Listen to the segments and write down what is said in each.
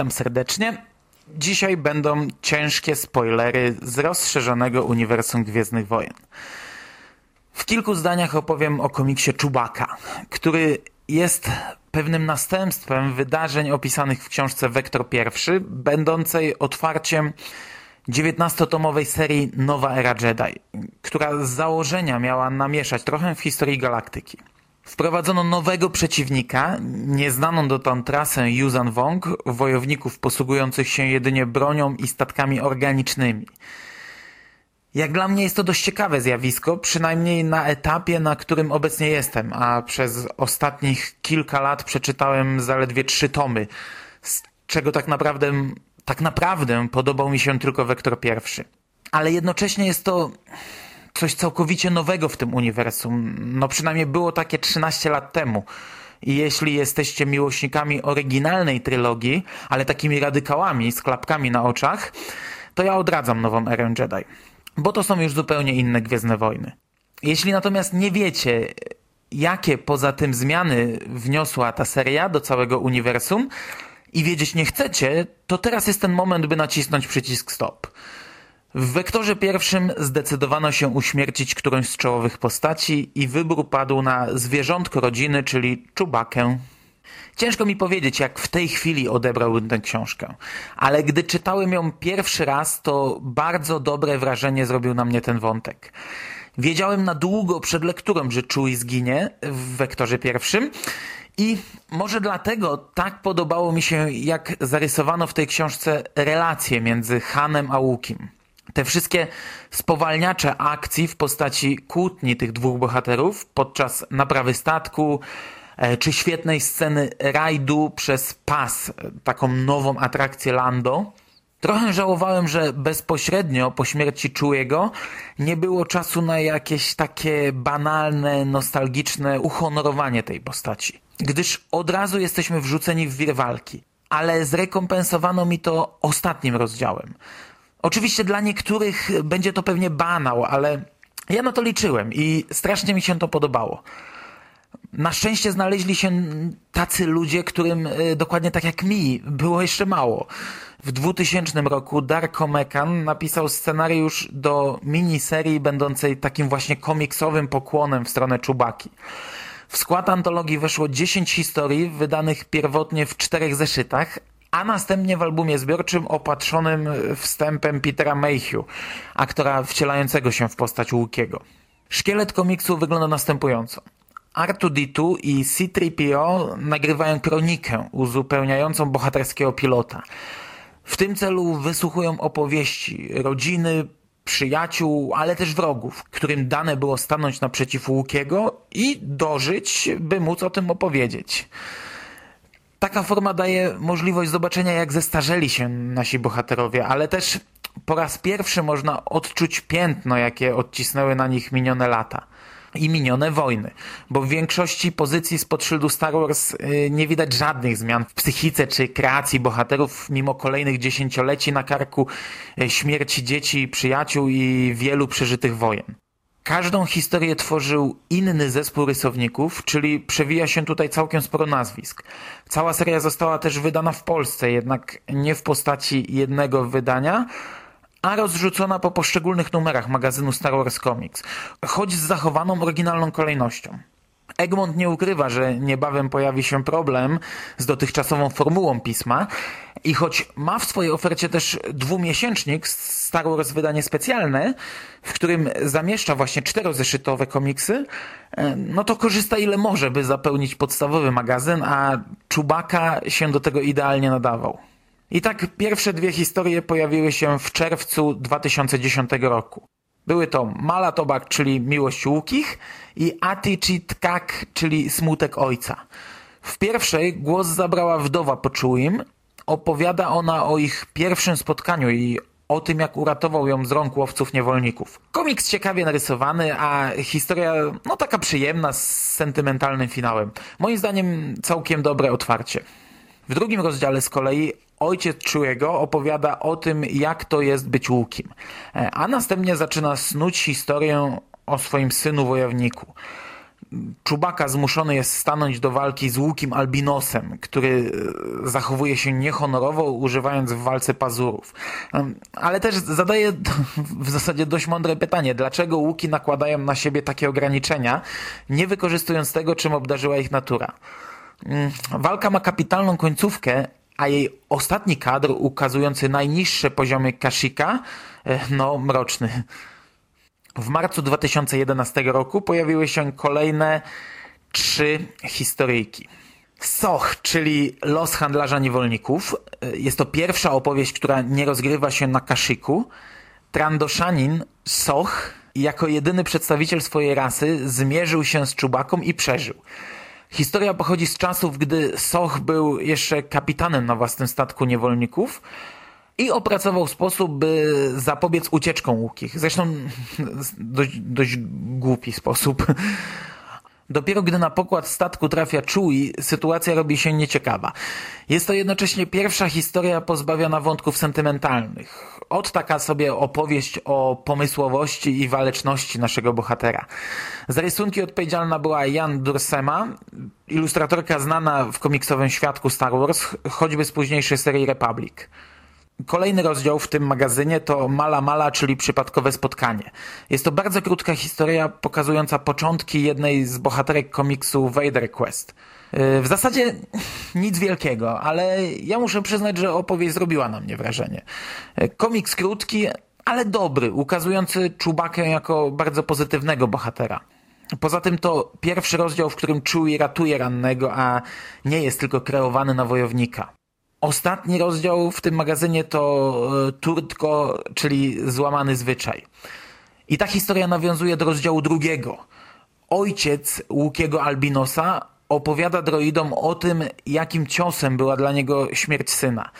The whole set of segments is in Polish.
Witam serdecznie. Dzisiaj będą ciężkie spoilery z rozszerzonego uniwersum Gwiezdnych Wojen. W kilku zdaniach opowiem o komiksie Czubaka, który jest pewnym następstwem wydarzeń opisanych w książce Wektor I, będącej otwarciem 19-tomowej serii Nowa Era Jedi, która z założenia miała namieszać trochę w historii galaktyki. Wprowadzono nowego przeciwnika, nieznaną dotąd trasę Yuzan Wong, wojowników posługujących się jedynie bronią i statkami organicznymi. Jak dla mnie jest to dość ciekawe zjawisko, przynajmniej na etapie, na którym obecnie jestem, a przez ostatnich kilka lat przeczytałem zaledwie trzy tomy, z czego tak naprawdę, tak naprawdę podobał mi się tylko Wektor pierwszy. Ale jednocześnie jest to coś całkowicie nowego w tym uniwersum. No przynajmniej było takie 13 lat temu. I jeśli jesteście miłośnikami oryginalnej trylogii, ale takimi radykałami z klapkami na oczach, to ja odradzam nową erę Jedi. Bo to są już zupełnie inne Gwiezdne Wojny. Jeśli natomiast nie wiecie, jakie poza tym zmiany wniosła ta seria do całego uniwersum i wiedzieć nie chcecie, to teraz jest ten moment, by nacisnąć przycisk stop. W wektorze pierwszym zdecydowano się uśmiercić którąś z czołowych postaci i wybór padł na zwierzątko rodziny, czyli czubakę. Ciężko mi powiedzieć, jak w tej chwili odebrałbym tę książkę, ale gdy czytałem ją pierwszy raz, to bardzo dobre wrażenie zrobił na mnie ten wątek. Wiedziałem na długo przed lekturą, że Chewie zginie w wektorze pierwszym i może dlatego tak podobało mi się, jak zarysowano w tej książce relacje między Hanem a Łukim. Te wszystkie spowalniacze akcji w postaci kłótni tych dwóch bohaterów podczas naprawy statku, e, czy świetnej sceny rajdu przez pas, taką nową atrakcję Lando. Trochę żałowałem, że bezpośrednio po śmierci Czułego nie było czasu na jakieś takie banalne, nostalgiczne uhonorowanie tej postaci. Gdyż od razu jesteśmy wrzuceni w wir walki. Ale zrekompensowano mi to ostatnim rozdziałem. Oczywiście dla niektórych będzie to pewnie banał, ale ja na to liczyłem i strasznie mi się to podobało. Na szczęście znaleźli się tacy ludzie, którym e, dokładnie tak jak mi było jeszcze mało. W 2000 roku Darko Mekan napisał scenariusz do miniserii będącej takim właśnie komiksowym pokłonem w stronę Czubaki. W skład antologii weszło 10 historii wydanych pierwotnie w czterech zeszytach, a następnie w albumie zbiorczym opatrzonym wstępem Petera Mayhew, aktora wcielającego się w postać Łukiego. Szkielet komiksu wygląda następująco. R2D2 i C-3PO nagrywają kronikę uzupełniającą bohaterskiego pilota. W tym celu wysłuchują opowieści rodziny, przyjaciół, ale też wrogów, którym dane było stanąć naprzeciw Łukiego i dożyć, by móc o tym opowiedzieć. Taka forma daje możliwość zobaczenia, jak zestarzeli się nasi bohaterowie, ale też po raz pierwszy można odczuć piętno, jakie odcisnęły na nich minione lata i minione wojny, bo w większości pozycji spod szyldu Star Wars y, nie widać żadnych zmian w psychice czy kreacji bohaterów, mimo kolejnych dziesięcioleci na karku y, śmierci dzieci, przyjaciół i wielu przeżytych wojen. Każdą historię tworzył inny zespół rysowników, czyli przewija się tutaj całkiem sporo nazwisk. Cała seria została też wydana w Polsce, jednak nie w postaci jednego wydania, a rozrzucona po poszczególnych numerach magazynu Star Wars Comics, choć z zachowaną oryginalną kolejnością. Egmont nie ukrywa, że niebawem pojawi się problem z dotychczasową formułą pisma i choć ma w swojej ofercie też dwumiesięcznik Star Wars wydanie specjalne, w którym zamieszcza właśnie czterozeszytowe komiksy, e, no to korzysta ile może, by zapełnić podstawowy magazyn, a Czubaka się do tego idealnie nadawał. I tak pierwsze dwie historie pojawiły się w czerwcu 2010 roku. Były to Malatobak, czyli Miłość Łukich i Atichitkak, czyli Smutek Ojca. W pierwszej głos zabrała wdowa Poczułim. Opowiada ona o ich pierwszym spotkaniu i o tym, jak uratował ją z rąk łowców niewolników. Komiks ciekawie narysowany, a historia no taka przyjemna, z sentymentalnym finałem. Moim zdaniem całkiem dobre otwarcie. W drugim rozdziale z kolei ojciec Czułego opowiada o tym, jak to jest być łukiem, e, a następnie zaczyna snuć historię o swoim synu wojowniku. Czubaka zmuszony jest stanąć do walki z łukiem albinosem, który e, zachowuje się niehonorowo, używając w walce pazurów. Ale też zadaje w zasadzie dość mądre pytanie, dlaczego łuki nakładają na siebie takie ograniczenia, nie wykorzystując tego, czym obdarzyła ich natura. Mm, walka ma kapitalną końcówkę, a jej ostatni kadr ukazujący najniższe poziomy Kashika, e, no mroczny. W marcu 2011 roku pojawiły się kolejne trzy historyjki. Soch, czyli Los handlarza niewolników. Jest to pierwsza opowieść, która nie rozgrywa się na Kashiku. Trandoszanin Soch jako jedyny przedstawiciel swojej rasy zmierzył się z Czubaką i przeżył. Historia pochodzi z czasów, gdy Soch był jeszcze kapitanem na własnym statku niewolników, i opracował sposób, by zapobiec ucieczkom łukich. Zresztą dość, dość głupi sposób. Dopiero gdy na pokład statku trafia Chewie, sytuacja robi się nieciekawa. Jest to jednocześnie pierwsza historia pozbawiona wątków sentymentalnych. Od taka sobie opowieść o pomysłowości i waleczności naszego bohatera. Za rysunki odpowiedzialna była Jan Dursema, ilustratorka znana w komiksowym świadku Star Wars, choćby z późniejszej serii Republic. Kolejny rozdział w tym magazynie to Mala Mala, czyli przypadkowe spotkanie. Jest to bardzo krótka historia pokazująca początki jednej z bohaterek komiksu Vader Quest. Y, w zasadzie nic wielkiego, ale ja muszę przyznać, że opowieść zrobiła na mnie wrażenie. Y, komiks krótki, ale dobry, ukazujący Czubakę jako bardzo pozytywnego bohatera. Poza tym to pierwszy rozdział, w którym Chewie ratuje rannego, a nie jest tylko kreowany na wojownika. Ostatni rozdział w tym magazynie to e, Turtko, czyli złamany zwyczaj. I ta historia nawiązuje do rozdziału drugiego. Ojciec Łukiego Albinosa opowiada droidom o tym, jakim ciosem była dla niego śmierć syna.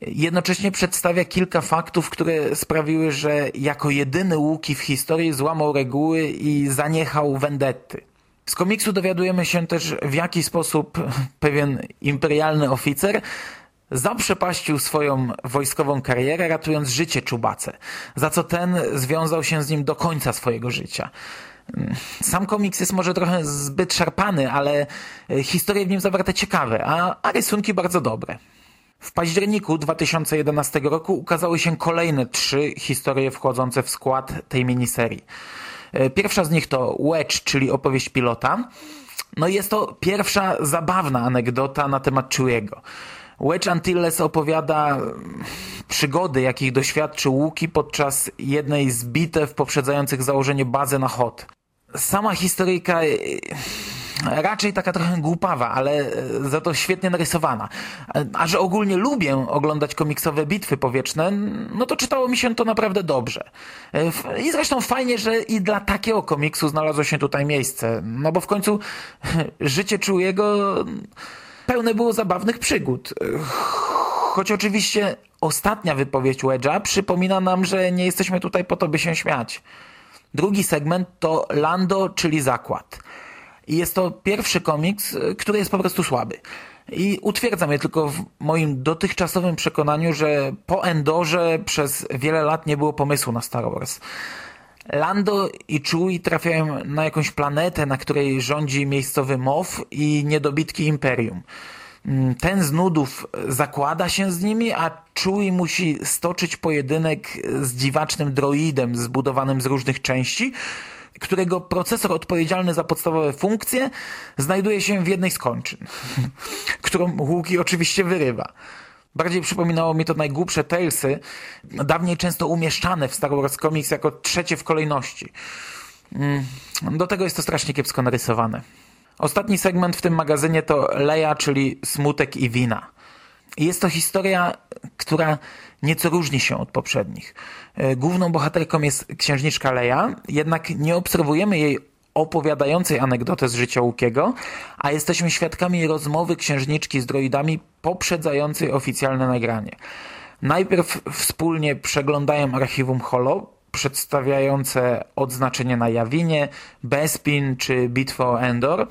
Jednocześnie przedstawia kilka faktów, które sprawiły, że jako jedyny Łuki w historii złamał reguły i zaniechał vendetty. Z komiksu dowiadujemy się też, w jaki sposób pewien imperialny oficer zaprzepaścił swoją wojskową karierę, ratując życie Czubace, za co ten związał się z nim do końca swojego życia. Sam komiks jest może trochę zbyt szarpany, ale e, historie w nim zawarte ciekawe, a, a rysunki bardzo dobre. W październiku 2011 roku ukazały się kolejne trzy historie wchodzące w skład tej miniserii. E, pierwsza z nich to Wedge, czyli opowieść pilota. No i jest to pierwsza zabawna anegdota na temat Chewiego. Wedge Antilles opowiada przygody, jakich doświadczył Łuki podczas jednej z bitew poprzedzających założenie bazy na Hot. Sama historyjka e, raczej taka trochę głupawa, ale e, za to świetnie narysowana. A że ogólnie lubię oglądać komiksowe bitwy powietrzne, no to czytało mi się to naprawdę dobrze. E, I zresztą fajnie, że i dla takiego komiksu znalazło się tutaj miejsce. No bo w końcu życie Czujego pełne było zabawnych przygód. Choć oczywiście ostatnia wypowiedź Wedge'a przypomina nam, że nie jesteśmy tutaj po to, by się śmiać. Drugi segment to Lando, czyli zakład. I jest to pierwszy komiks, który jest po prostu słaby. I utwierdzam mnie tylko w moim dotychczasowym przekonaniu, że po Endorze przez wiele lat nie było pomysłu na Star Wars. Lando i Chewie trafiają na jakąś planetę, na której rządzi miejscowy MOW i niedobitki Imperium. Mm, ten z nudów zakłada się z nimi, a Chewie musi stoczyć pojedynek z dziwacznym droidem zbudowanym z różnych części, którego procesor odpowiedzialny za podstawowe funkcje znajduje się w jednej z kończyn, którą Łuki oczywiście wyrywa. Bardziej przypominało mi to najgłupsze Talesy, dawniej często umieszczane w Star Wars Comics jako trzecie w kolejności. Mm, do tego jest to strasznie kiepsko narysowane. Ostatni segment w tym magazynie to Leia, czyli Smutek i Wina. Jest to historia, która nieco różni się od poprzednich. E, główną bohaterką jest księżniczka Leia, jednak nie obserwujemy jej opowiadającej anegdotę z życia Łukiego, a jesteśmy świadkami rozmowy księżniczki z droidami poprzedzającej oficjalne nagranie. Najpierw wspólnie przeglądają archiwum Holo, przedstawiające odznaczenie na Jawinie, Bespin czy bitwę o Endor,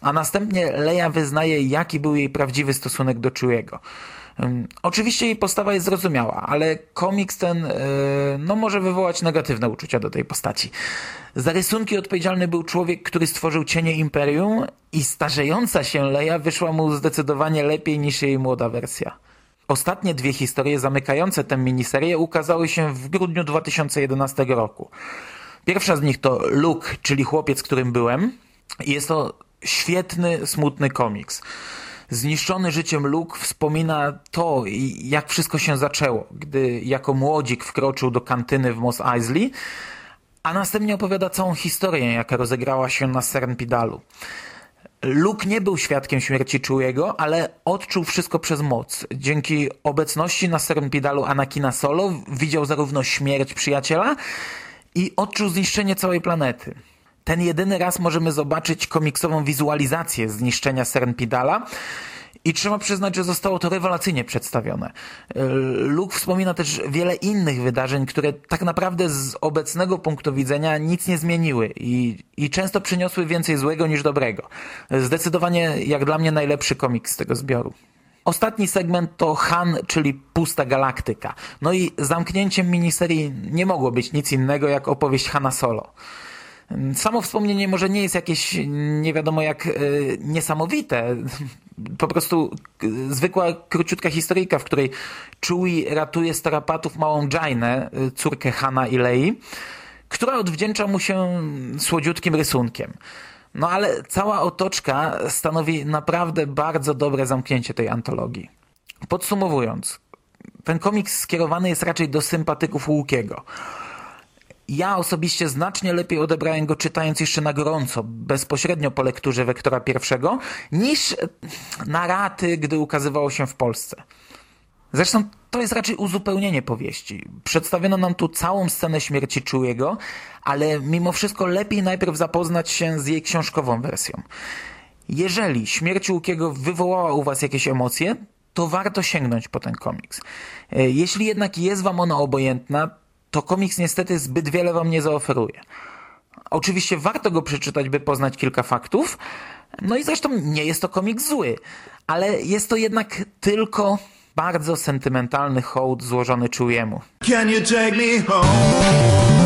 a następnie Leia wyznaje, jaki był jej prawdziwy stosunek do Chewiego. Oczywiście jej postawa jest zrozumiała, ale komiks ten e, no, może wywołać negatywne uczucia do tej postaci. Za rysunki odpowiedzialny był człowiek, który stworzył Cienie Imperium i starzejąca się Leia wyszła mu zdecydowanie lepiej niż jej młoda wersja. Ostatnie dwie historie zamykające tę miniserię ukazały się w grudniu 2011 roku. Pierwsza z nich to Luke, czyli chłopiec, którym byłem. Jest to świetny, smutny komiks. Zniszczony życiem Luke wspomina to, jak wszystko się zaczęło, gdy jako młodzik wkroczył do kantyny w Mos Eisley, a następnie opowiada całą historię, jaka rozegrała się na Serenpidalu. Luke nie był świadkiem śmierci Chewiego, ale odczuł wszystko przez moc. Dzięki obecności na Serenpidalu Anakina Solo widział zarówno śmierć przyjaciela i odczuł zniszczenie całej planety. Ten jedyny raz możemy zobaczyć komiksową wizualizację zniszczenia Serenpidala, i trzeba przyznać, że zostało to rewelacyjnie przedstawione. Luke wspomina też wiele innych wydarzeń, które tak naprawdę z obecnego punktu widzenia nic nie zmieniły i, i często przyniosły więcej złego niż dobrego. Zdecydowanie, jak dla mnie, najlepszy komiks z tego zbioru. Ostatni segment to Han, czyli Pusta Galaktyka. No i zamknięciem miniserii nie mogło być nic innego jak opowieść Hana Solo. Samo wspomnienie może nie jest jakieś nie wiadomo jak e, niesamowite. Po prostu zwykła, króciutka historyjka, w której Chewie ratuje z tarapatów małą Jainę, e, córkę Hana i Lei, która odwdzięcza mu się słodziutkim rysunkiem. No ale cała otoczka stanowi naprawdę bardzo dobre zamknięcie tej antologii. Podsumowując, ten komiks skierowany jest raczej do sympatyków Łukiego ja osobiście znacznie lepiej odebrałem go czytając jeszcze na gorąco, bezpośrednio po lekturze Wektora pierwszego, niż na raty, gdy ukazywało się w Polsce. Zresztą to jest raczej uzupełnienie powieści. Przedstawiono nam tu całą scenę śmierci Chewiego, ale mimo wszystko lepiej najpierw zapoznać się z jej książkową wersją. Jeżeli śmierć Łukiego wywołała u Was jakieś emocje, to warto sięgnąć po ten komiks. E, jeśli jednak jest Wam ona obojętna, to komiks niestety zbyt wiele wam nie zaoferuje. Oczywiście warto go przeczytać, by poznać kilka faktów. No i zresztą nie jest to komiks zły, ale jest to jednak tylko bardzo sentymentalny hołd złożony Chewiemu. Can you take me home?